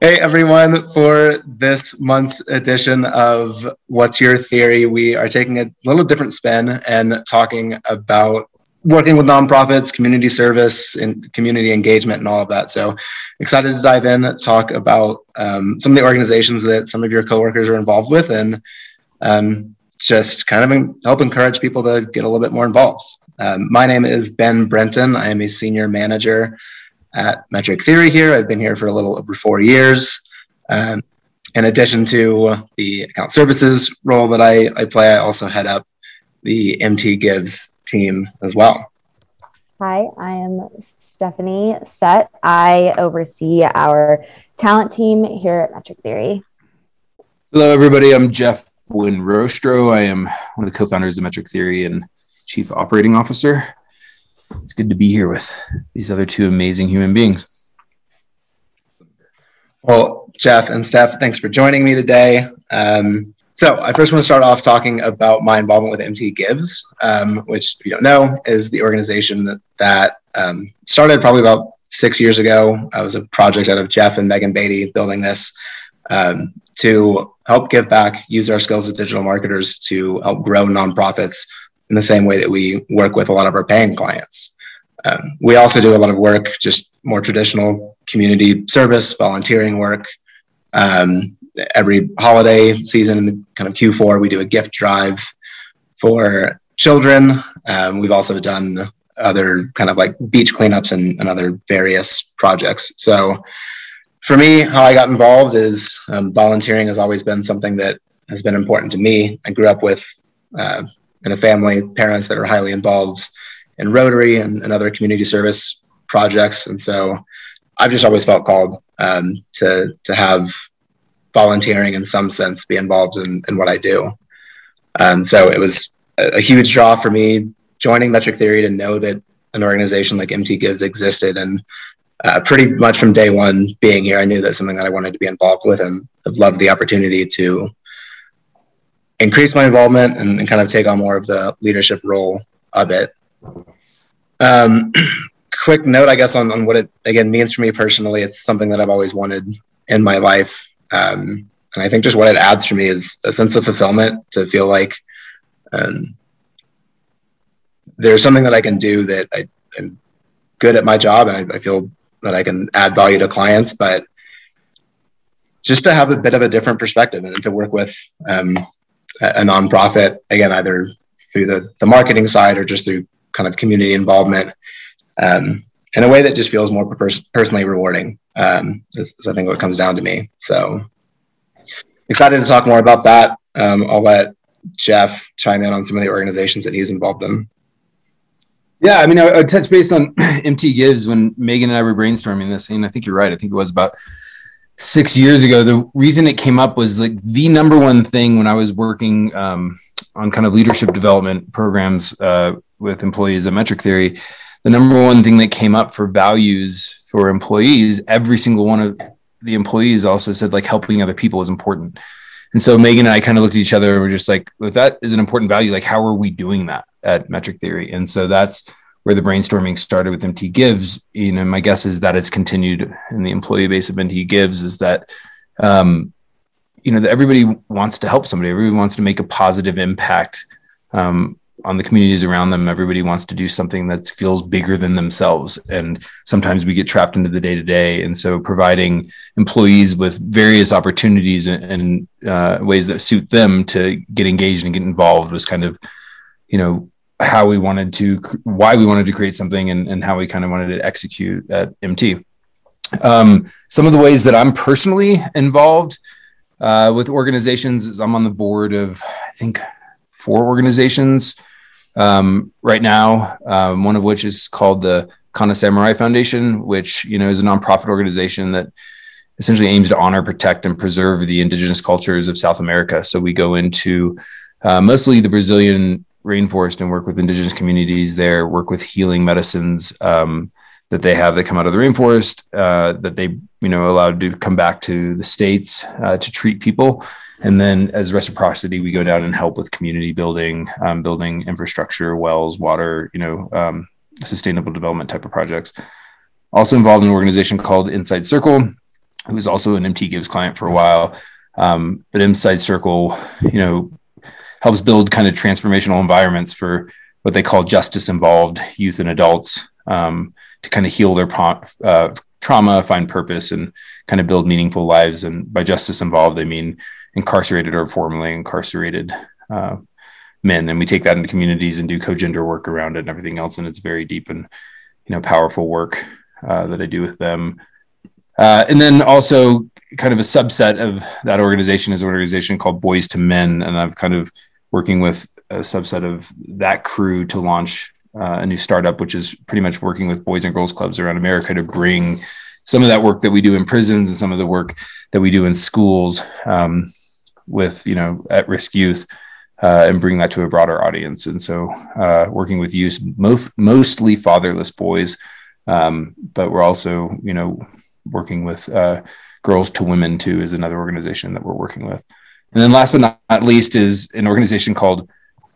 Hey everyone, for this month's edition of What's Your Theory, we are taking a little different spin and talking about working with nonprofits, community service, and community engagement, and all of that. So excited to dive in, talk about um, some of the organizations that some of your coworkers are involved with, and um, just kind of help encourage people to get a little bit more involved. Um, my name is Ben Brentin. I am a senior manager at Metric Theory here. I've been here for a little over four years. Um, in addition to the account services role that I, I play, I also head up the MT Gives team as well. Hi, I am Stefanie Studt. I oversee our talent team here at Metric Theory. Hello, everybody. I'm Jeff Buenrostro. I am one of the co founders of Metric Theory and chief operating officer it's good to be here with these other two amazing human beings. Well, Jeff and Steph, thanks for joining me today. Um, so, I first want to start off talking about my involvement with MT Gives, um, which, if you don't know, is the organization that, that um, started probably about six years ago. I was a project out of Jeff and Megan Beatty building this um, to help give back, use our skills as digital marketers to help grow nonprofits in the same way that we work with a lot of our paying clients. Um, we also do a lot of work, just more traditional community service, volunteering work. Um, every holiday season in the kind of Q4, we do a gift drive for children. Um, we've also done other kind of like beach cleanups and, and, other various projects. So for me, how I got involved is um, volunteering has always been something that has been important to me. I grew up with uh, in a family, parents that are highly involved in Rotary and, and other community service projects. And so I've just always felt called um, to, to have volunteering in some sense be involved in, in what I do. Um, so it was a, a, huge draw for me joining Metric Theory to know that an organization like MT Gives existed. And uh, pretty much from day one being here, I knew that's something that I wanted to be involved with and have loved the opportunity to increase my involvement and, and, kind of take on more of the leadership role of it. Um, quick note, I guess, on, on what it again means for me personally. It's something that I've always wanted in my life. Um, and I think just what it adds for me is a sense of fulfillment to feel like um, there's something that I can do that I am good at my job and I, I feel that I can add value to clients, but just to have a bit of a different perspective and to work with um, a nonprofit again either through the, the marketing side or just through kind of community involvement um, in a way that just feels more pers- personally rewarding um, is, is, i think what comes down to me. So excited to talk more about that. Um, i'll let jeff chime in on some of the organizations that he's involved in. Yeah i mean i, I touch base on mt gives when megan and i were brainstorming this and i think you're right. I think it was about six years ago, the reason it came up was like the number one thing when I was working um, on kind of leadership development programs uh, with employees at Metric Theory. The number one thing that came up for values for employees, every single one of the employees also said like helping other people is important. And so Megan and I kind of looked at each other and we're just like, if that is an important value, like how are we doing that at Metric Theory? And so that's where the brainstorming started with MT Gives, you know, my guess is that it's continued in the employee base of MT Gives is that, um, you know, that everybody wants to help somebody. Everybody wants to make a positive impact um, on the communities around them. Everybody wants to do something that feels bigger than themselves. And sometimes we get trapped into the day to day. And so providing employees with various opportunities and, and uh, ways that suit them to get engaged and get involved was kind of, you know, how we wanted to why we wanted to create something and, and how we kind of wanted to execute at mt um, some of the ways that i'm personally involved uh, with organizations is i'm on the board of i think four organizations um, right now um, one of which is called the kana samurai foundation which you know is a nonprofit organization that essentially aims to honor protect and preserve the indigenous cultures of south america. So we go into uh, mostly the brazilian rainforest and work with indigenous communities there, work with healing medicines um, that they have that come out of the rainforest uh, that they you know allowed to come back to the states uh, to treat people. And then as reciprocity, we go down and help with community building, um, building infrastructure, wells, water, you know, um, sustainable development type of projects. Also involved in an organization called Inside Circle, who was also an MT Gives client for a while. Um, but Inside Circle, you know, helps build kind of transformational environments for what they call justice involved youth and adults um, to kind of heal their uh, trauma, find purpose, and kind of build meaningful lives. And by justice involved, they mean incarcerated or formerly incarcerated uh, men. And we take that into communities and do co-gender work around it and everything else. And it's very deep and you know powerful work uh, that I do with them. Uh, and then also kind of a subset of that organization is an organization called Boys to Men, and I've kind of working with a subset of that crew to launch uh, a new startup, which is pretty much working with boys and girls clubs around America to bring some of that work that we do in prisons and some of the work that we do in schools um, with you know at-risk youth uh, and bring that to a broader audience. And so, uh, working with youth, most mostly fatherless boys, um, but we're also you know working with uh, girls to women too is another organization that we're working with. And then last but not least is an organization called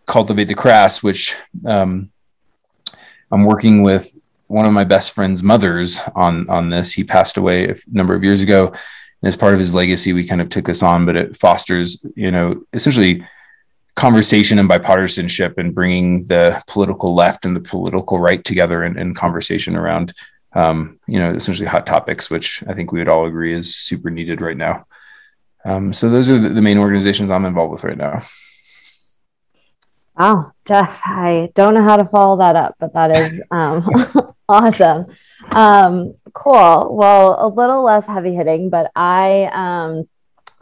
Cultivate the Crass, which um, I'm working with one of my best friend's mothers on on this. He passed away a number of years ago, and as part of his legacy, we kind of took this on. But it fosters, you know, essentially conversation and bipartisanship, and bringing the political left and the political right together in, in conversation around, um, you know, essentially hot topics, which I think we would all agree is super needed right now. Um, so those are the, main organizations I'm involved with right now. Wow, Jeff, I don't know how to follow that up, but that is um, awesome. Um, cool. Well, a little less heavy hitting, but I um,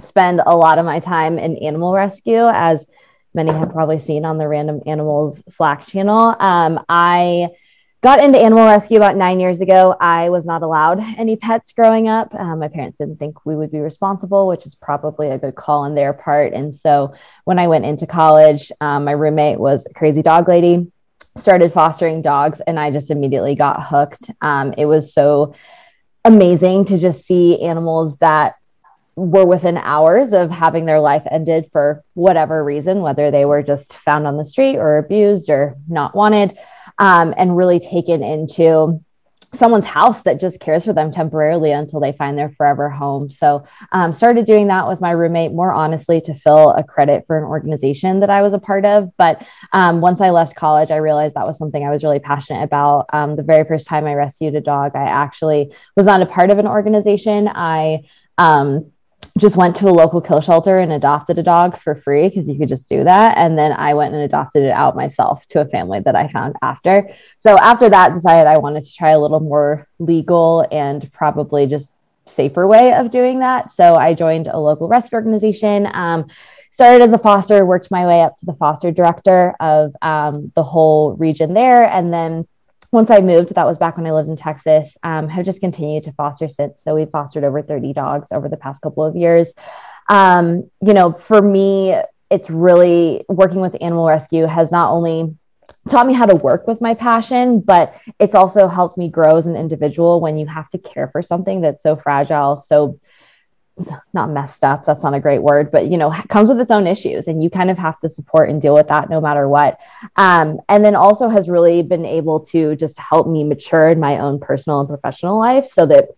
spend a lot of my time in animal rescue, as many have probably seen on the Random Animals Slack channel. Um, I got into animal rescue about nine years ago. I was not allowed any pets growing up. Um, my parents didn't think we would be responsible, which is probably a good call on their part. And so when I went into college, um, my roommate was a crazy dog lady, started fostering dogs, and I just immediately got hooked. Um, it was so amazing to just see animals that were within hours of having their life ended for whatever reason, whether they were just found on the street or abused or not wanted um, and really taken into someone's house that just cares for them temporarily until they find their forever home. So um, started doing that with my roommate more honestly to fill a credit for an organization that I was a part of. But um, once I left college, I realized that was something I was really passionate about. Um, the very first time I rescued a dog, I actually was not a part of an organization. I um, just went to a local kill shelter and adopted a dog for free because you could just do that. And then I went and adopted it out myself to a family that I found after. So after that, decided I wanted to try a little more legal and probably just safer way of doing that. So I joined a local rescue organization. Um, started as a foster, worked my way up to the foster director of um, the whole region there, and then once I moved, that was back when I lived in Texas, um, have just continued to foster since. So we've fostered over 30 dogs over the past couple of years. Um, you know, for me, it's really working with animal rescue has not only taught me how to work with my passion, but it's also helped me grow as an individual when you have to care for something that's so fragile, so not messed up that's not a great word but you know comes with its own issues and you kind of have to support and deal with that no matter what um, and then also has really been able to just help me mature in my own personal and professional life so that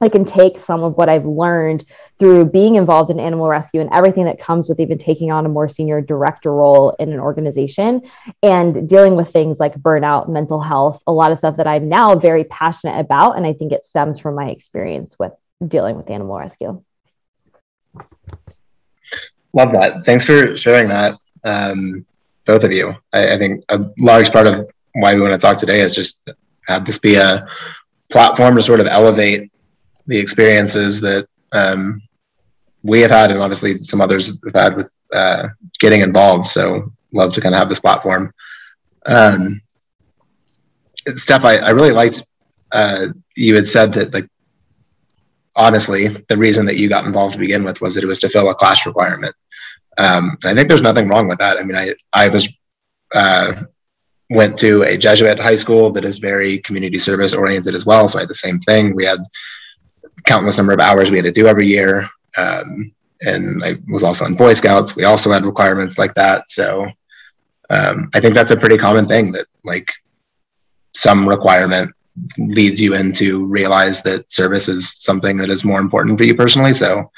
I can take some of what I've learned through being involved in animal rescue and everything that comes with even taking on a more senior director role in an organization and dealing with things like burnout, mental health, a lot of stuff that I'm now very passionate about. And I think it stems from my experience with dealing with animal rescue. Love that. Thanks for sharing that, um, both of you. I, I, think a large part of why we want to talk today is just have this be a platform to sort of elevate the experiences that um, we have had, and obviously some others have had with uh, getting involved. So, love to kind of have this platform. Um, Steph, I, I really liked uh, you had said that like honestly, the reason that you got involved to begin with was that it was to fill a class requirement. Um, I think there's nothing wrong with that. I mean, I, I was, uh, went to a Jesuit high school that is very community service oriented as well. So I had the same thing. We had countless number of hours we had to do every year. Um, and I was also in Boy Scouts. We also had requirements like that. So um, I think that's a pretty common thing that like some requirement leads you into realize that service is something that is more important for you personally. So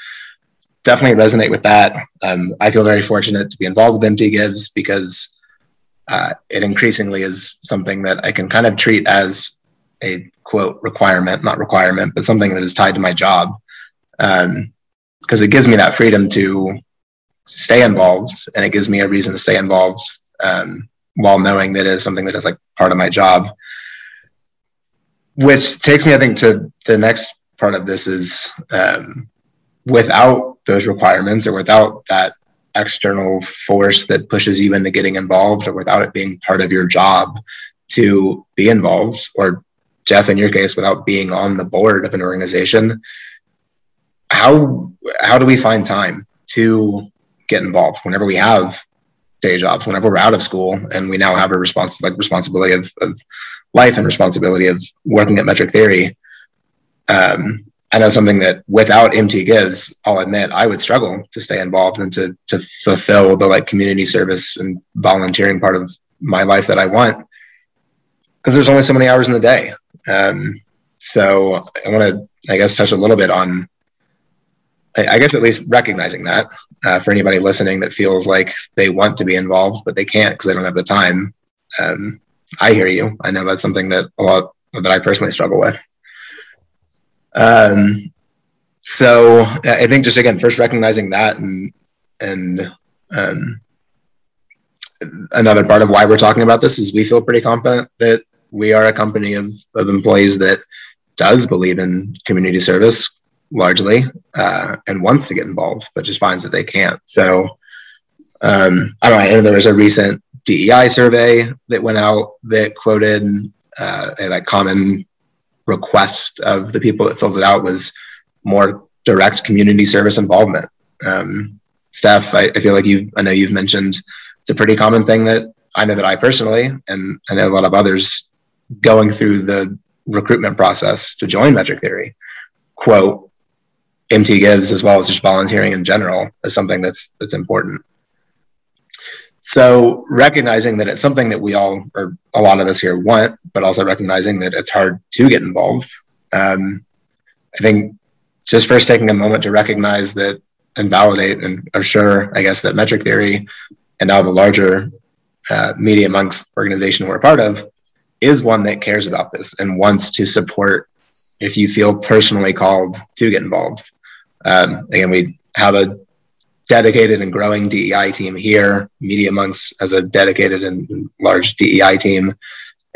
definitely resonate with that. Um, I feel very fortunate to be involved with MT Gives because uh, it increasingly is something that I can kind of treat as a quote requirement, not requirement, but something that is tied to my job. Because um, it gives me that freedom to stay involved and it gives me a reason to stay involved um, while knowing that it is something that is like part of my job. Which takes me, I think, to the next part of this is um, without those requirements or without that external force that pushes you into getting involved or without it being part of your job to be involved or jeff in your case without being on the board of an organization how how do we find time to get involved? Whenever we have day jobs whenever we're out of school and we now have a respons- like responsibility of, of life and responsibility of working at metric theory um, I know something that without MT Gives, I'll admit I would struggle to stay involved and to to fulfill the like community service and volunteering part of my life that I want because there's only so many hours in the day. Um, so I want to, I guess, touch a little bit on, I, I guess, at least recognizing that uh, for anybody listening that feels like they want to be involved but they can't because they don't have the time. Um, I hear you. I know that's something that a lot that I personally struggle with. Um, so I think just again, first recognizing that and and um, another part of why we're talking about this is we feel pretty confident that we are a company of, of employees that does believe in community service largely uh, and wants to get involved, but just finds that they can't. So um, I don't know. And there was a recent DEI survey that went out that quoted uh, a like common request of the people that filled it out was more direct community service involvement. Um, Steph, I, I, feel like you, I know you've mentioned it's a pretty common thing that I know that I personally, and I know a lot of others going through the recruitment process to join Metric Theory, quote, MT gives as well as just volunteering in general is something that's that's important. So recognizing that it's something that we all, or a lot of us here want, but also recognizing that it's hard to get involved. Um, I think just first taking a moment to recognize that and validate and assure, I guess, that metric theory and now the larger uh, Media Monks organization we're a part of is one that cares about this and wants to support if you feel personally called to get involved. Um, again, we have a dedicated and growing DEI team here. Media Monks as a dedicated and large DEI team.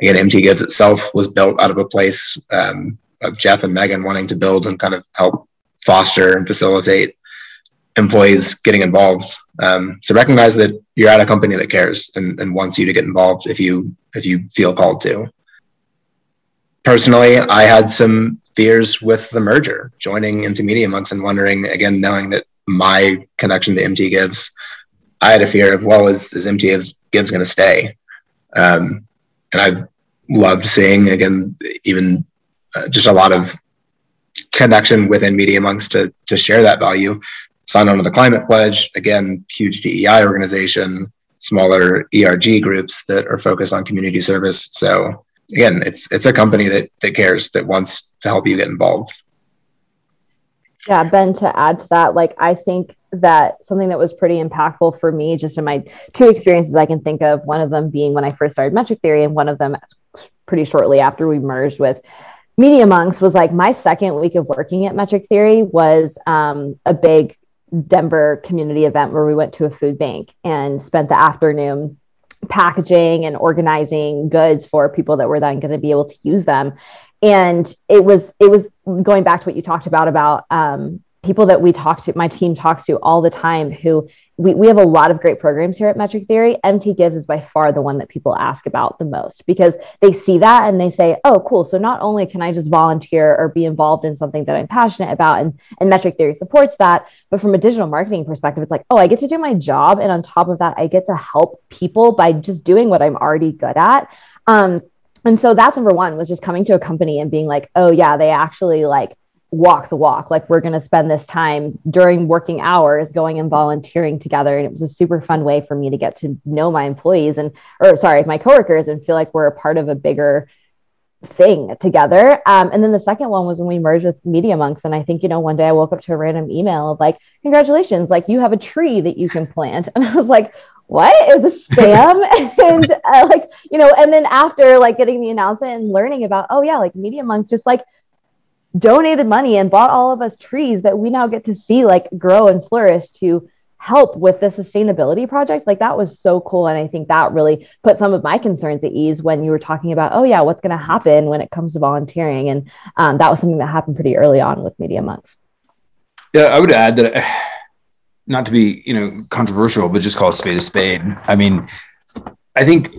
Again, MT Gives itself was built out of a place um, of Jeff and Megan wanting to build and kind of help foster and facilitate employees getting involved. Um, so recognize that you're at a company that cares and, and wants you to get involved if you if you feel called to. Personally, I had some fears with the merger, joining into Media Monks and wondering again, knowing that my connection to MT Gives, I had a fear of, well, is, is MT Gives going to stay? Um, and I've loved seeing, again, even uh, just a lot of connection within Media Monks to, to share that value. Signed on to the Climate Pledge, again, huge DEI organization, smaller ERG groups that are focused on community service. So again, it's it's a company that that cares, that wants to help you get involved. Yeah, Ben, to add to that, like I think that something that was pretty impactful for me, just in my two experiences I can think of, one of them being when I first started Metric Theory, and one of them pretty shortly after we merged with Media Monks, was like my second week of working at Metric Theory was um, a big Denver community event where we went to a food bank and spent the afternoon packaging and organizing goods for people that were then going to be able to use them and it was it was going back to what you talked about about um, people that we talk to my team talks to all the time who we, we have a lot of great programs here at metric theory. Mt gives is by far the one that people ask about the most because they see that and they say oh cool. So not only can i just volunteer or be involved in something that i'm passionate about and, and metric theory supports that. But from a digital marketing perspective it's like oh i get to do my job. And on top of that i get to help people by just doing what i'm already good at. Um, and so that's number one was just coming to a company and being like oh yeah they actually like walk the walk like we're going to spend this time during working hours going and volunteering together and it was a super fun way for me to get to know my employees and or sorry my coworkers and feel like we're a part of a bigger thing together. Um, and then the second one was when we merged with Media Monks. And I think, you know, one day I woke up to a random email of like, congratulations, like you have a tree that you can plant. And I was like, what? Is a spam? and uh, like, you know, and then after like getting the announcement and learning about, oh yeah, like Media Monks just like donated money and bought all of us trees that we now get to see like grow and flourish to help with the sustainability project like that was so cool. And i think that really put some of my concerns at ease when you were talking about oh yeah what's going to happen when it comes to volunteering. And um, that was something that happened pretty early on with media monks. Yeah i would add that not to be you know controversial but just call a spade a spade. I mean i think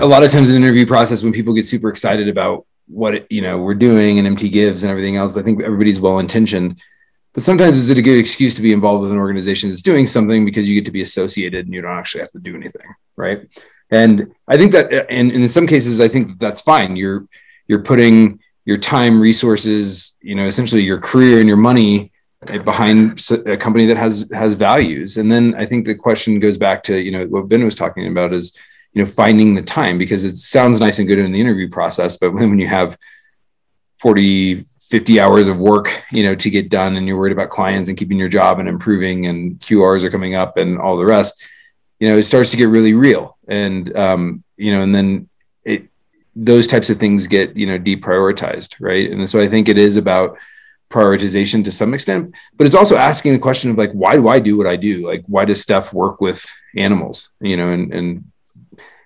a lot of times in the interview process when people get super excited about what it, you know we're doing and mt gives and everything else i think everybody's well intentioned. But sometimes is it a good excuse to be involved with an organization that's doing something because you get to be associated and you don't actually have to do anything right? And i think that and, and in some cases i think that's fine. You're you're putting your time resources you know essentially your career and your money behind a company that has has values and then i think the question goes back to you know what ben was talking about is you know finding the time because it sounds nice and good in the interview process but when you have 40 50 hours of work, you know, to get done and you're worried about clients and keeping your job and improving and QRs are coming up and all the rest, you know, it starts to get really real. And, um, you know, and then it, those types of things get, you know, deprioritized. Right. And so I think it is about prioritization to some extent, but it's also asking the question of like, why do I do what I do? Like, why does Steph work with animals, you know, and, and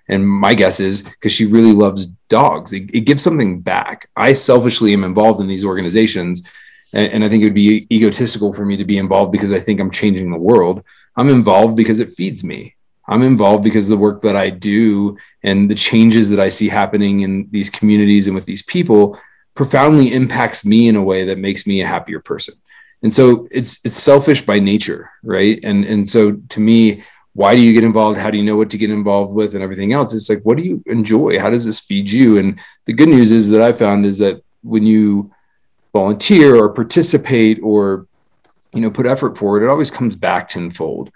and my guess is because she really loves dogs. It, it, gives something back. I selfishly am involved in these organizations. And, and I think it would be egotistical for me to be involved because I think I'm changing the world. I'm involved because it feeds me. I'm involved because the work that I do and the changes that I see happening in these communities and with these people profoundly impacts me in a way that makes me a happier person. And so it's it's selfish by nature, right? And and so to me, why do you get involved? How do you know what to get involved with and everything else? It's like what do you enjoy? How does this feed you? And the good news is that i found is that when you volunteer or participate or you know put effort forward it always comes back tenfold.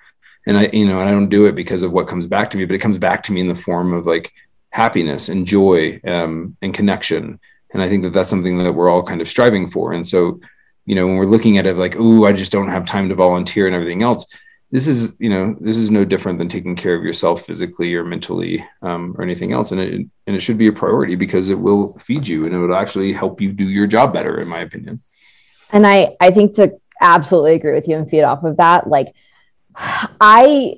And i you know and i don't do it because of what comes back to me but it comes back to me in the form of like happiness and joy um, and connection and i think that that's something that we're all kind of striving for. And so you know when we're looking at it like oh i just don't have time to volunteer and everything else this is you know this is no different than taking care of yourself physically or mentally um, or anything else. And it and it should be a priority because it will feed you and it will actually help you do your job better in my opinion. And i i think to absolutely agree with you and feed off of that like i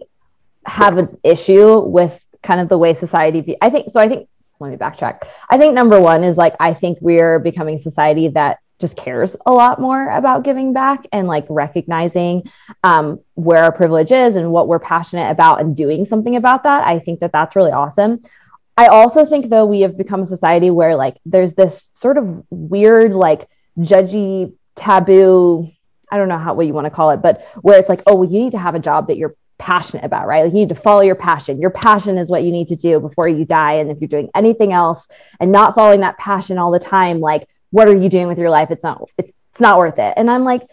have an issue with kind of the way society i think so i think let me backtrack i think number one is like i think we're becoming society that just cares a lot more about giving back and like recognizing um, where our privilege is and what we're passionate about and doing something about that. I think that that's really awesome. I also think though we have become a society where like there's this sort of weird like judgy taboo I don't know how what you want to call it, but where it's like, oh, well, you need to have a job that you're passionate about, right? Like you need to follow your passion. Your passion is what you need to do before you die. And if you're doing anything else and not following that passion all the time, like what are you doing with your life? It's not, it's not worth it. And I'm like,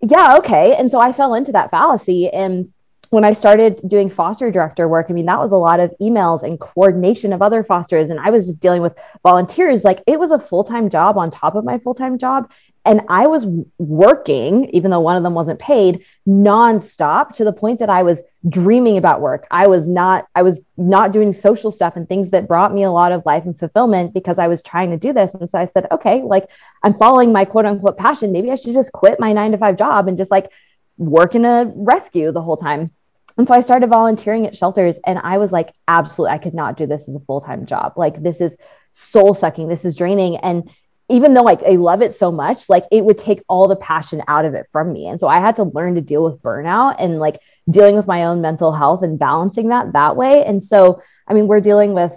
yeah, okay. And so I fell into that fallacy. And when I started doing foster director work, I mean, that was a lot of emails and coordination of other fosters. And I was just dealing with volunteers. Like it was a full time job on top of my full time job. And I was working, even though one of them wasn't paid, nonstop to the point that I was dreaming about work. I was not, I was not doing social stuff and things that brought me a lot of life and fulfillment because I was trying to do this. And so I said, okay, like I'm following my quote unquote passion. Maybe I should just quit my nine to five job and just like work in a rescue the whole time. And so I started volunteering at shelters and I was like, absolutely, I could not do this as a full time job. Like, this is soul sucking, this is draining. And even though like I love it so much, like it would take all the passion out of it from me. And so I had to learn to deal with burnout and like dealing with my own mental health and balancing that that way. And so, I mean, we're dealing with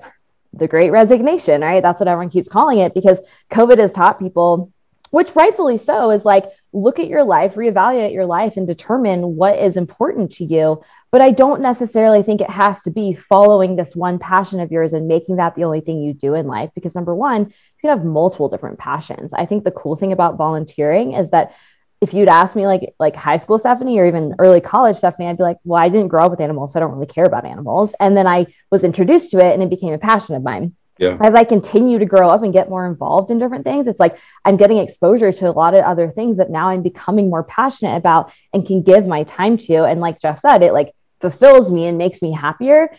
the great resignation, right? That's what everyone keeps calling it because COVID has taught people, which rightfully so, is like look at your life, reevaluate your life, and determine what is important to you. But I don't necessarily think it has to be following this one passion of yours and making that the only thing you do in life. Because number one, you can have multiple different passions. I think the cool thing about volunteering is that if you'd ask me like like high school Stefanie or even early college Stefanie, I'd be like, well, I didn't grow up with animals, so I don't really care about animals. And then I was introduced to it and it became a passion of mine. yeah. as I continue to grow up and get more involved in different things, it's like I'm getting exposure to a lot of other things that now I'm becoming more passionate about and can give my time to. And like Jeff said, it like fulfills me and makes me happier.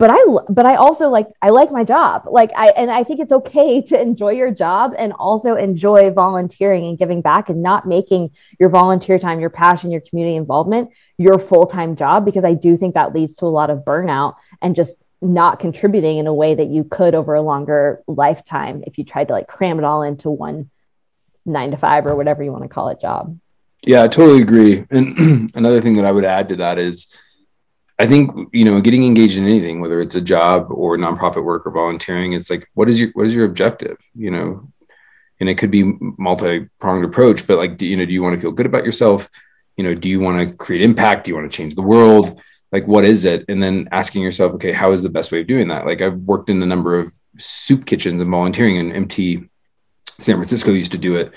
But I, but I also like, I like my job. Like I, and I think it's okay to enjoy your job and also enjoy volunteering and giving back and not making your volunteer time, your passion, your community involvement, your full-time job, because I do think that leads to a lot of burnout and just not contributing in a way that you could over a longer lifetime if you tried to like cram it all into one nine to five or whatever you want to call it job. Yeah, I totally agree. And another thing that I would add to that is I think, you know, getting engaged in anything, whether it's a job or nonprofit work or volunteering, it's like, what is your, what is your objective? You know, and it could be multi-pronged approach, but like, do, you know, do you want to feel good about yourself? You know, do you want to create impact? Do you want to change the world? like what is it and then asking yourself okay how is the best way of doing that like i've worked in a number of soup kitchens and volunteering and mt san francisco used to do it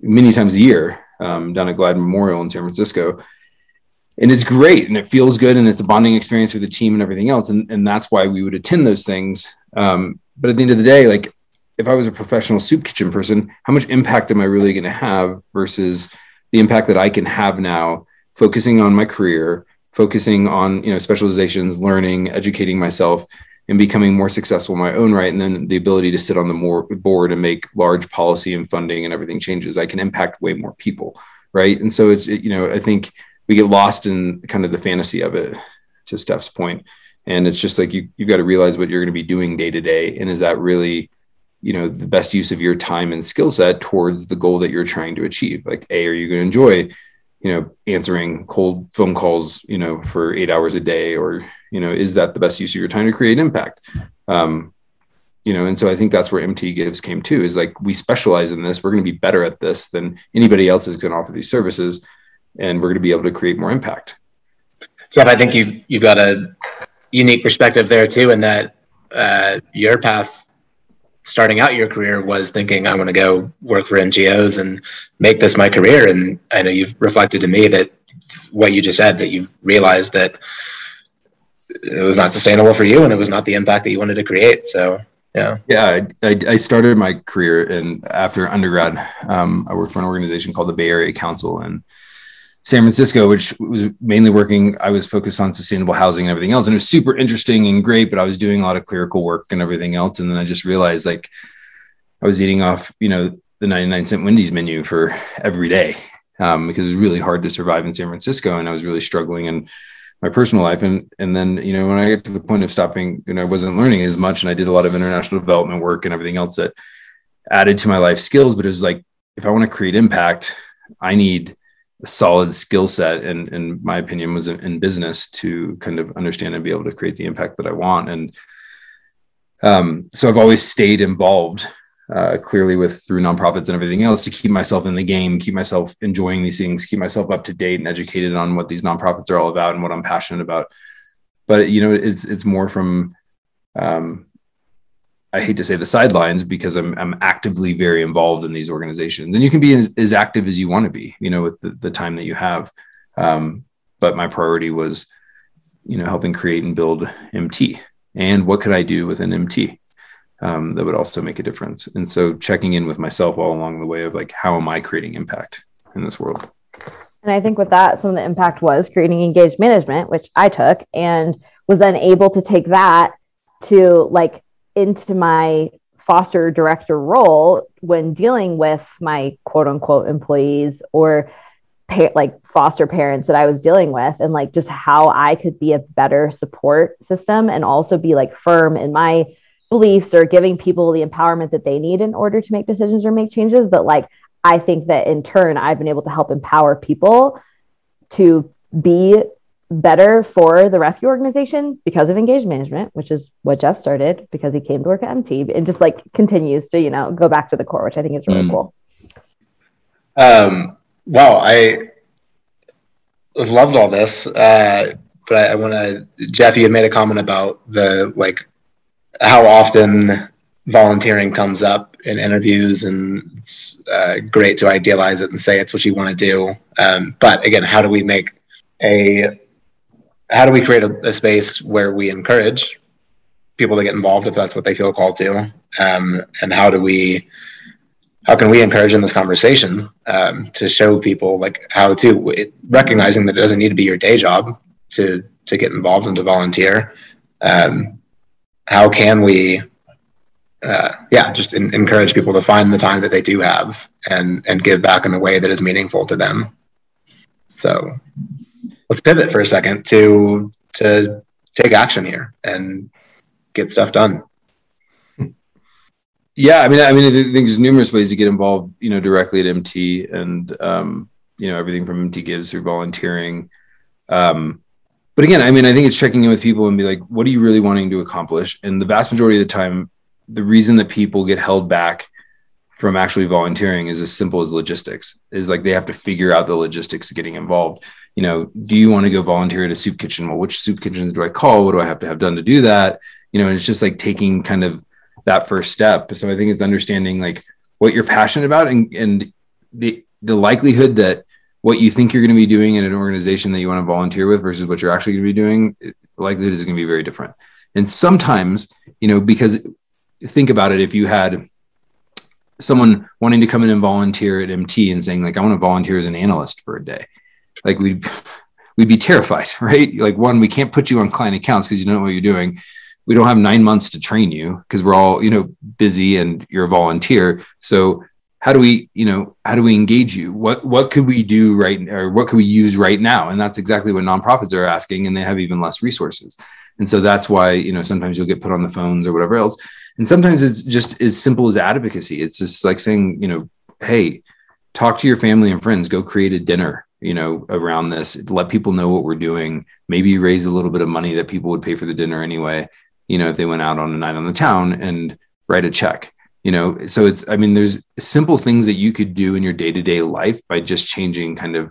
many times a year um, down at glide memorial in san francisco and it's great and it feels good and it's a bonding experience with the team and everything else and, and that's why we would attend those things. Um, but at the end of the day like if i was a professional soup kitchen person how much impact am i really going to have versus the impact that i can have now focusing on my career focusing on you know specializations learning educating myself and becoming more successful in my own right and then the ability to sit on the more board and make large policy and funding and everything changes i can impact way more people right? And so it's you know i think we get lost in kind of the fantasy of it to steph's point. And it's just like you, you've got to realize what you're going to be doing day to day. And is that really you know the best use of your time and skill set towards the goal that you're trying to achieve? Like a are you going to enjoy you know answering cold phone calls you know for eight hours a day? Or you know is that the best use of your time to create impact? Um, you know and so i think that's where mt gives came to is like we specialize in this. We're going to be better at this than anybody else is going to offer these services and we're going to be able to create more impact so i think you you've got a unique perspective there too in that uh, your path starting out your career was thinking I want to go work for NGOs and make this my career. And I know you've reflected to me that what you just said that you realized that it was not sustainable for you and it was not the impact that you wanted to create. So yeah, yeah. I, I, I started my career and after undergrad, um, I worked for an organization called the Bay Area Council and San Francisco, which was mainly working. I was focused on sustainable housing and everything else, and it was super interesting and great. But I was doing a lot of clerical work and everything else, and then I just realized like I was eating off, you know, the 99 cent Wendy's menu for every day um, because it was really hard to survive in San Francisco, and I was really struggling in my personal life. And and then you know when I get to the point of stopping, you know, I wasn't learning as much, and I did a lot of international development work and everything else that added to my life skills. But it was like if I want to create impact, I need solid skill set and in my opinion was in business to kind of understand and be able to create the impact that i want. And um, so i've always stayed involved uh, clearly with through nonprofits and everything else to keep myself in the game keep myself enjoying these things keep myself up to date and educated on what these nonprofits are all about and what i'm passionate about. But you know it's it's more from um, I hate to say the sidelines because I'm I'm actively very involved in these organizations, and you can be as, as active as you want to be, you know, with the, the time that you have. Um, but my priority was, you know, helping create and build MT, and what could I do with an MT um, that would also make a difference. And so checking in with myself all along the way of like, how am I creating impact in this world? And I think with that, some of the impact was creating engaged management, which I took and was then able to take that to like into my foster director role when dealing with my quote unquote employees or pa- like foster parents that I was dealing with and like just how I could be a better support system and also be like firm in my beliefs or giving people the empowerment that they need in order to make decisions or make changes. That like I think that in turn I've been able to help empower people to be better for the rescue organization because of engaged management, which is what Jeff started because he came to work at MT and just like continues to, you know, go back to the core, which I think is really mm. cool. Um, well, I loved all this. Uh, but I, I want to, Jeff, you had made a comment about the like how often volunteering comes up in interviews and it's uh, great to idealize it and say it's what you want to do. Um, but again, how do we make a how do we create a, a space where we encourage people to get involved if that's what they feel called to? Um, and how do we, how can we encourage in this conversation um, to show people like how to it, recognizing that it doesn't need to be your day job to to get involved and to volunteer. Um, how can we, uh, yeah, just in, encourage people to find the time that they do have and and give back in a way that is meaningful to them. So let's pivot for a second to to take action here and get stuff done. Yeah, I mean, I mean, I think there's numerous ways to get involved, you know, directly at MT, and um, you know, everything from MT Gives through volunteering. Um, but again, I mean, I think it's checking in with people and be like, what are you really wanting to accomplish? And the vast majority of the time, the reason that people get held back from actually volunteering is as simple as logistics. Is like they have to figure out the logistics of getting involved you know, do you want to go volunteer at a soup kitchen? Well, which soup kitchens do I call? What do I have to have done to do that? You know, and it's just like taking kind of that first step. So I think it's understanding like what you're passionate about and, and the, the likelihood that what you think you're going to be doing in an organization that you want to volunteer with versus what you're actually going to be doing, the likelihood is going to be very different. And sometimes, you know, because think about it, if you had someone wanting to come in and volunteer at MT and saying like, I want to volunteer as an analyst for a day like we'd we'd be terrified, right? Like one, we can't put you on client accounts because you don't know what you're doing. We don't have nine months to train you because we're all, you know, busy and you're a volunteer. So how do we, you know, how do we engage you? What what could we do right or what could we use right now? And that's exactly what nonprofits are asking, and they have even less resources. And so that's why, you know, sometimes you'll get put on the phones or whatever else. And sometimes it's just as simple as advocacy. It's just like saying, you know, hey, talk to your family and friends, go create a dinner you know, around this, let people know what we're doing, maybe raise a little bit of money that people would pay for the dinner anyway, you know, if they went out on a night on the town and write a check, you know. So it's, I mean, there's simple things that you could do in your day to day life by just changing kind of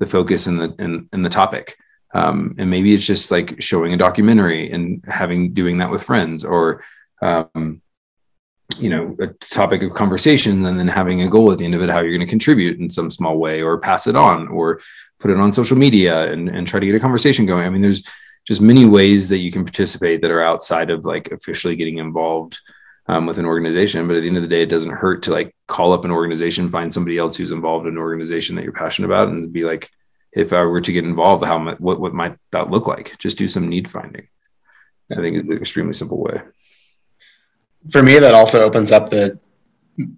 the focus and the, and, and the topic. Um, and maybe it's just like showing a documentary and having doing that with friends or um, you know a topic of conversation and then having a goal at the end of it how you're going to contribute in some small way or pass it on or put it on social media and, and try to get a conversation going. I mean there's just many ways that you can participate that are outside of like officially getting involved um, with an organization. But at the end of the day it doesn't hurt to like call up an organization find somebody else who's involved in an organization that you're passionate about and be like if i were to get involved how what, what might that look like? Just do some need finding. I think it's an extremely simple way for me, that also opens up the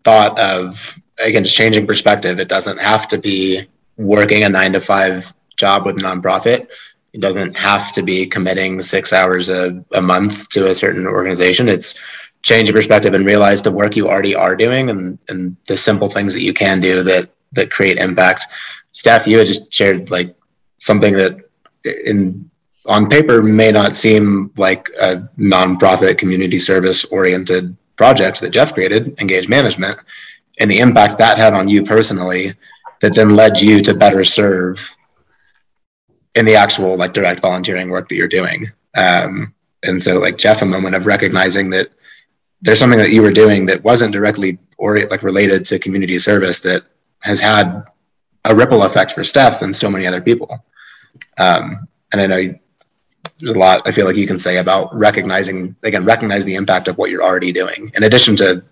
thought of again just changing perspective. It doesn't have to be working a nine to five job with a nonprofit. It doesn't have to be committing six hours a, a month to a certain organization. It's change your perspective and realize the work you already are doing and, and the simple things that you can do that that create impact. Steph, you had just shared like something that in on paper may not seem like a nonprofit community service oriented project that Jeff created, Engage Management, and the impact that had on you personally that then led you to better serve in the actual like direct volunteering work that you're doing. Um, and so like Jeff, a moment of recognizing that there's something that you were doing that wasn't directly or like related to community service that has had a ripple effect for Steph and so many other people. Um, and I know there's a lot I feel like you can say about recognizing again recognize the impact of what you're already doing in addition to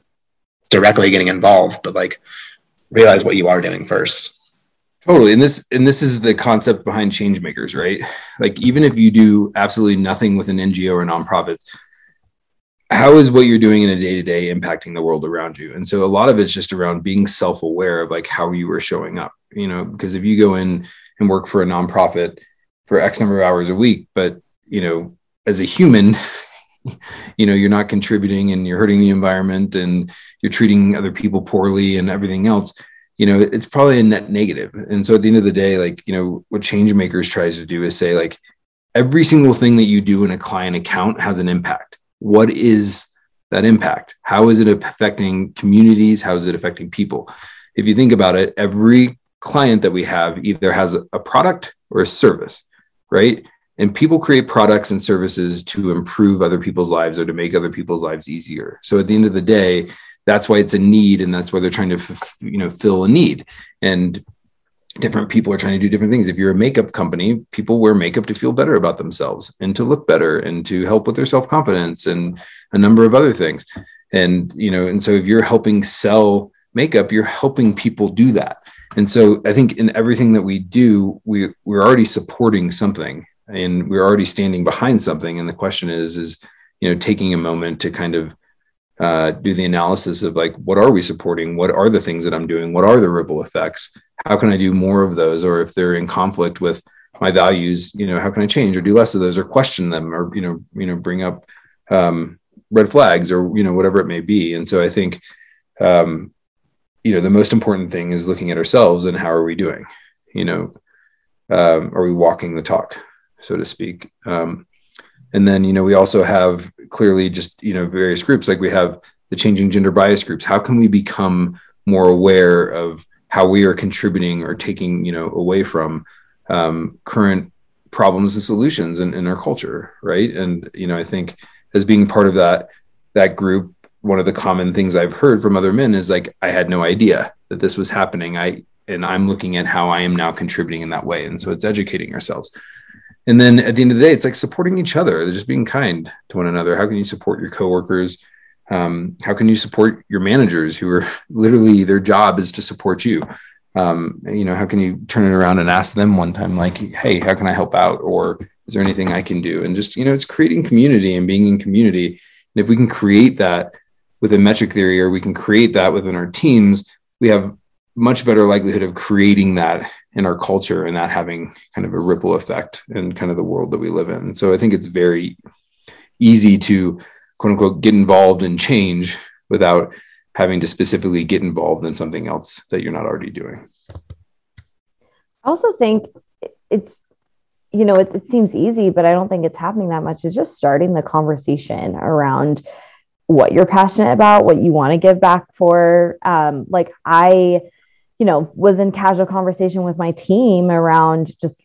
directly getting involved, but like realize what you are doing first. Totally. And this and this is the concept behind change makers, right? Like even if you do absolutely nothing with an NGO or nonprofits, how is what you're doing in a day-to-day impacting the world around you? And so a lot of it's just around being self-aware of like how you are showing up, you know, because if you go in and work for a nonprofit for X number of hours a week, but you know, as a human, you know, you're not contributing and you're hurting the environment and you're treating other people poorly and everything else, you know, it's probably a net negative. And so at the end of the day, like, you know, what change makers tries to do is say like every single thing that you do in a client account has an impact. What is that impact? How is it affecting communities? How is it affecting people? If you think about it, every client that we have either has a product or a service, right? And people create products and services to improve other people's lives or to make other people's lives easier so at the end of the day that's why it's a need and that's why they're trying to you know fill a need and different people are trying to do different things. If you're a makeup company, people wear makeup to feel better about themselves and to look better and to help with their self confidence and a number of other things. And, you know, and so if you're helping sell makeup, you're helping people do that. And so I think in everything that we do, we, we're already supporting something and we're already standing behind something. And the question is, is, you know, taking a moment to kind of uh, do the analysis of like, what are we supporting? What are the things that I'm doing? What are the ripple effects? how can I do more of those? Or if they're in conflict with my values, you know, how can I change or do less of those or question them or, you know, you know, bring up um, red flags or, you know, whatever it may be. And so I think, um, you know, the most important thing is looking at ourselves and how are we doing? You know, um, are we walking the talk, so to speak? Um, and then, you know, we also have clearly just, you know, various groups. Like we have the changing gender bias groups. How can we become more aware of how we are contributing or taking you know away from um, current problems and solutions in, in our culture right? And you know i think as being part of that that group one of the common things i've heard from other men is like i had no idea that this was happening. I and i'm looking at how i am now contributing in that way. And so it's educating ourselves and then at the end of the day it's like supporting each other just being kind to one another. How can you support your coworkers? Um, how can you support your managers who are literally their job is to support you? Um, you know how can you turn it around and ask them one time like hey how can i help out? Or is there anything i can do? And just you know it's creating community and being in community. And if we can create that within metric theory or we can create that within our teams we have much better likelihood of creating that in our culture and that having kind of a ripple effect in kind of the world that we live in so i think it's very easy to quote unquote get involved in change without having to specifically get involved in something else that you're not already doing. I also think it's, you know, it, it, seems easy, but I don't think it's happening that much. It's just starting the conversation around what you're passionate about, what you want to give back for. Um, like I, you know, was in casual conversation with my team around just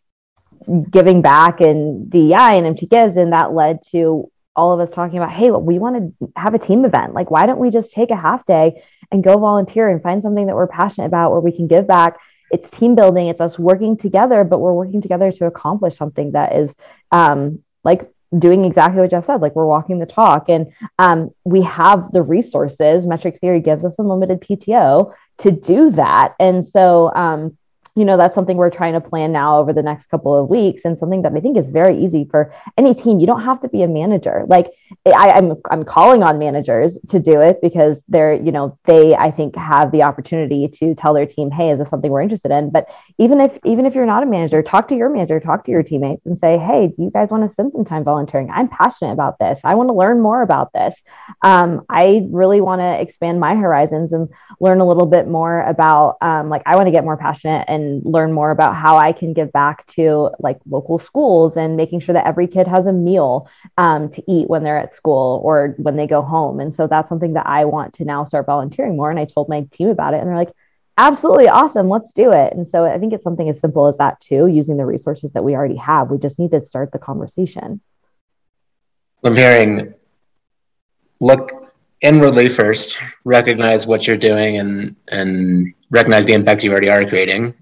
giving back and DEI and MT Gives, and that led to all of us talking about, hey, we want to have a team event. Like, why don't we just take a half day and go volunteer and find something that we're passionate about where we can give back? It's team building, it's us working together, but we're working together to accomplish something that is um, like doing exactly what Jeff said, like we're walking the talk. And um, we have the resources. Metric theory gives us unlimited PTO to do that. And so, um, you know that's something we're trying to plan now over the next couple of weeks and something that i think is very easy for any team. You don't have to be a manager. Like I, am I'm, I'm calling on managers to do it because they're you know they i think have the opportunity to tell their team hey is this something we're interested in? But even if even if you're not a manager talk to your manager talk to your teammates and say hey do you guys want to spend some time volunteering? I'm passionate about this. I want to learn more about this. Um, i really want to expand my horizons and learn a little bit more about um, like i want to get more passionate and learn more about how I can give back to like local schools and making sure that every kid has a meal um, to eat when they're at school or when they go home. And so that's something that I want to now start volunteering more. And I told my team about it, and they're like, absolutely awesome. Let's do it. And so i think it's something as simple as that too using the resources that we already have. We just need to start the conversation. I'm hearing look inwardly first recognize what you're doing and and recognize the impacts you already are creating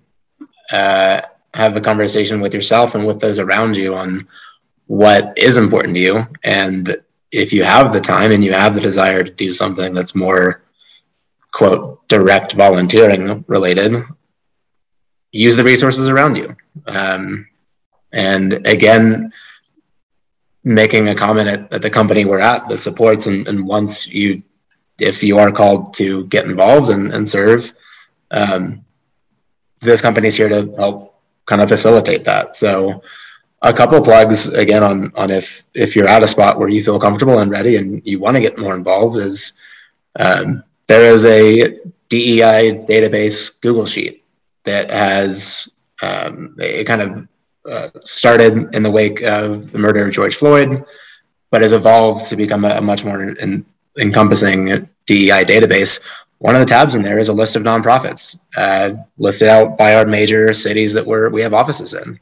uh, have a conversation with yourself and with those around you on what is important to you. And if you have the time and you have the desire to do something that's more, quote, direct volunteering related, use the resources around you. Um, and again, making a comment at, at, the company we're at that supports and, and once you, if you are called to get involved and, and serve, um, this company is here to help kind of facilitate that. So a couple plugs again on on if if you're at a spot where you feel comfortable and ready and you want to get more involved is um, there is a DEI database Google sheet that has um, it kind of uh, started in the wake of the murder of George Floyd, but has evolved to become a, a much more in, encompassing DEI database one of the tabs in there is a list of nonprofits uh, listed out by our major cities that we're, we have offices in.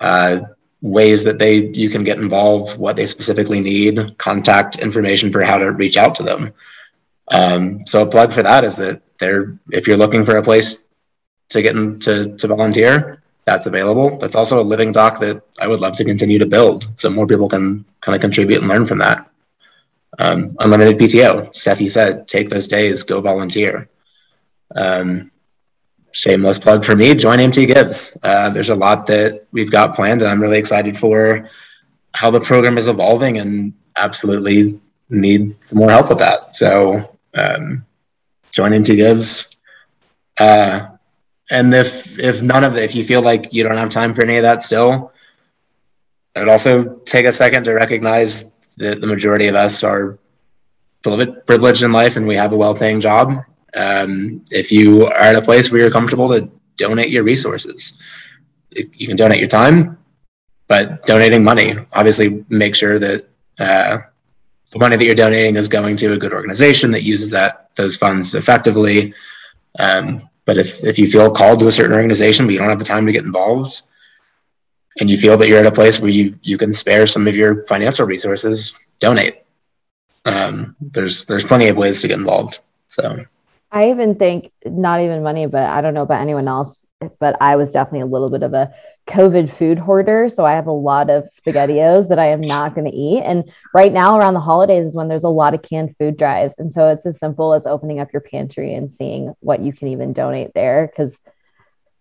Uh, ways that they you can get involved, what they specifically need, contact information for how to reach out to them. Um, so a plug for that is that there, if you're looking for a place to get into to volunteer, that's available. That's also a living doc that I would love to continue to build so more people can kind of contribute and learn from that. Um, unlimited PTO. Steffi said, take those days, go volunteer. Um, shameless plug for me, join MT Gives. Uh, there's a lot that we've got planned, and I'm really excited for how the program is evolving and absolutely need some more help with that. So um, join MT Gives. Uh, and if if none of it, if you feel like you don't have time for any of that still, I'd also take a second to recognize that the majority of us are privileged in life and we have a well-paying job. Um, if you are at a place where you're comfortable to donate your resources, you can donate your time, but donating money, obviously make sure that uh, the money that you're donating is going to a good organization that uses that those funds effectively. Um, but if, if you feel called to a certain organization, but you don't have the time to get involved, and you feel that you're at a place where you, you can spare some of your financial resources, donate. Um, there's there's plenty of ways to get involved. So I even think not even money, but I don't know about anyone else, but I was definitely a little bit of a COVID food hoarder. So I have a lot of SpaghettiOs that I am not going to eat. And right now, around the holidays, is when there's a lot of canned food drives. And so it's as simple as opening up your pantry and seeing what you can even donate there. Because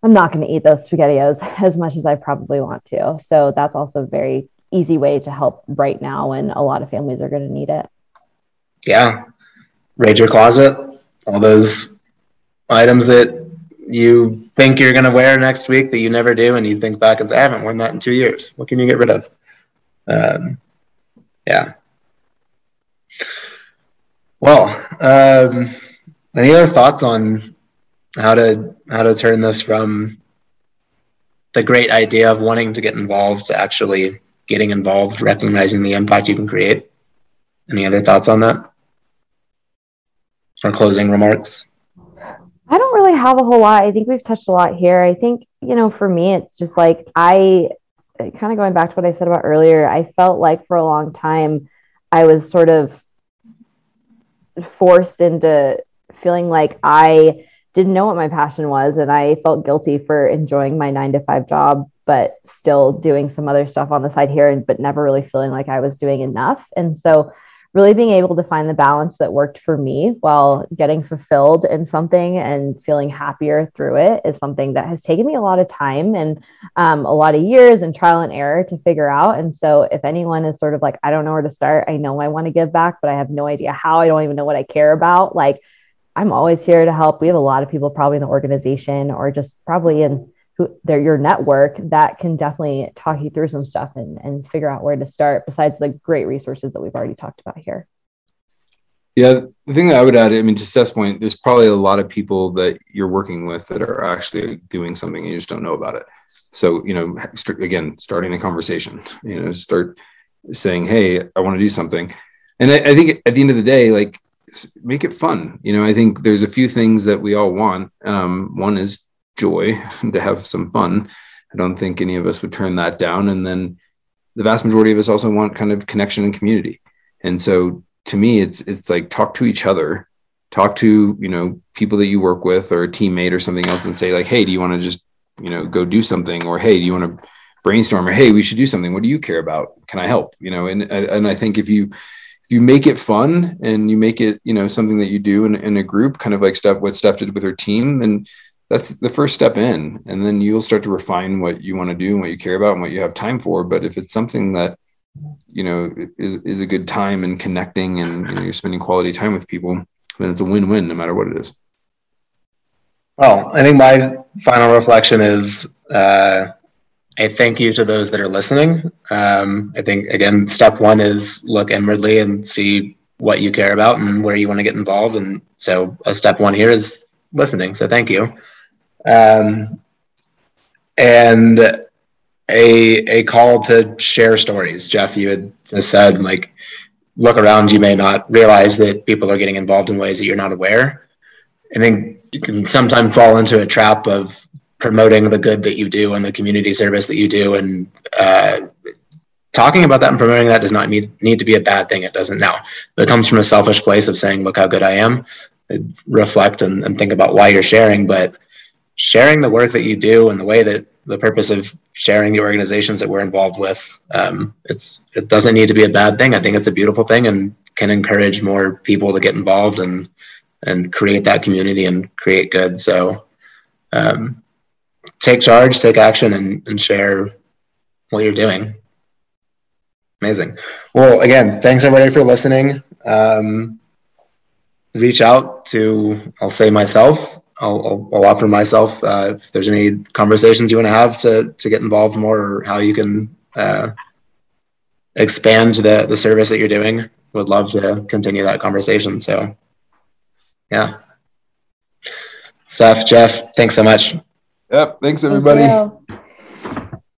I'm not going to eat those SpaghettiOs as much as I probably want to. So that's also a very easy way to help right now when a lot of families are going to need it. Yeah. Raid your closet, all those items that you think you're going to wear next week that you never do, and you think back and say, I haven't worn that in two years. What can you get rid of? Um, yeah. Well, um, any other thoughts on how to how to turn this from the great idea of wanting to get involved to actually getting involved, recognizing the impact you can create? Any other thoughts on that? Or closing remarks? I don't really have a whole lot. I think we've touched a lot here. I think, you know, for me, it's just like I kind of going back to what I said about earlier, I felt like for a long time I was sort of forced into feeling like I didn't know what my passion was and I felt guilty for enjoying my 9 to 5 job but still doing some other stuff on the side here and but never really feeling like I was doing enough. And so really being able to find the balance that worked for me while getting fulfilled in something and feeling happier through it is something that has taken me a lot of time and um, a lot of years and trial and error to figure out. And so, if anyone is sort of like, I don't know where to start, I know I want to give back, but I have no idea how, I don't even know what I care about, like, I'm always here to help. We have a lot of people probably in the organization or just probably in who they're your network that can definitely talk you through some stuff and, and figure out where to start besides the great resources that we've already talked about here. Yeah, the thing that I would add, I mean, to Steph's point, there's probably a lot of people that you're working with that are actually doing something and you just don't know about it. So, you know, again, starting the conversation, you know, start saying, Hey, I want to do something. And I, I think at the end of the day, like, make it fun. You know, I think there's a few things that we all want. Um, one is joy to have some fun. I don't think any of us would turn that down. And then the vast majority of us also want kind of connection and community. And so to me, it's it's like talk to each other, talk to you know people that you work with or a teammate or something else, and say like, hey, do you want to just you know go do something, or hey, do you want to brainstorm, or hey, we should do something. What do you care about? Can I help? You know, and and I think if you if you make it fun and you make it you know something that you do in, in a group, kind of like stuff what Steph did with her team, then that's the first step in. And then you'll start to refine what you want to do and what you care about and what you have time for. But if it's something that you know is, is a good time and connecting and you know, you're spending quality time with people then it's a win-win no matter what it is. Well i think my final reflection is uh, a thank you to those that are listening. Um, i think again step one is look inwardly and see what you care about and where you want to get involved. And so a step one here is listening. So thank you. Um, and a a call to share stories. Jeff, you had just said like look around, you may not realize that people are getting involved in ways that you're not aware. I think you can sometimes fall into a trap of promoting the good that you do and the community service that you do and uh, talking about that and promoting that does not need, need to be a bad thing. It doesn't now. It comes from a selfish place of saying, look how good I am. Reflect and, and think about why you're sharing. But sharing the work that you do and the way that the purpose of sharing the organizations that we're involved with. Um, it's it doesn't need to be a bad thing. I think it's a beautiful thing and can encourage more people to get involved and and create that community and create good. So um, take charge, take action, and, and share what you're doing. Amazing. Well, again, thanks everybody for listening. Um, reach out to, I'll say myself, I'll, I'll, I'll offer myself uh, if there's any conversations you want to have to to get involved more, or how you can uh, expand the the service that you're doing. Would love to continue that conversation. So, yeah, Steph, Jeff, thanks so much. Yep. Thanks everybody. Thank.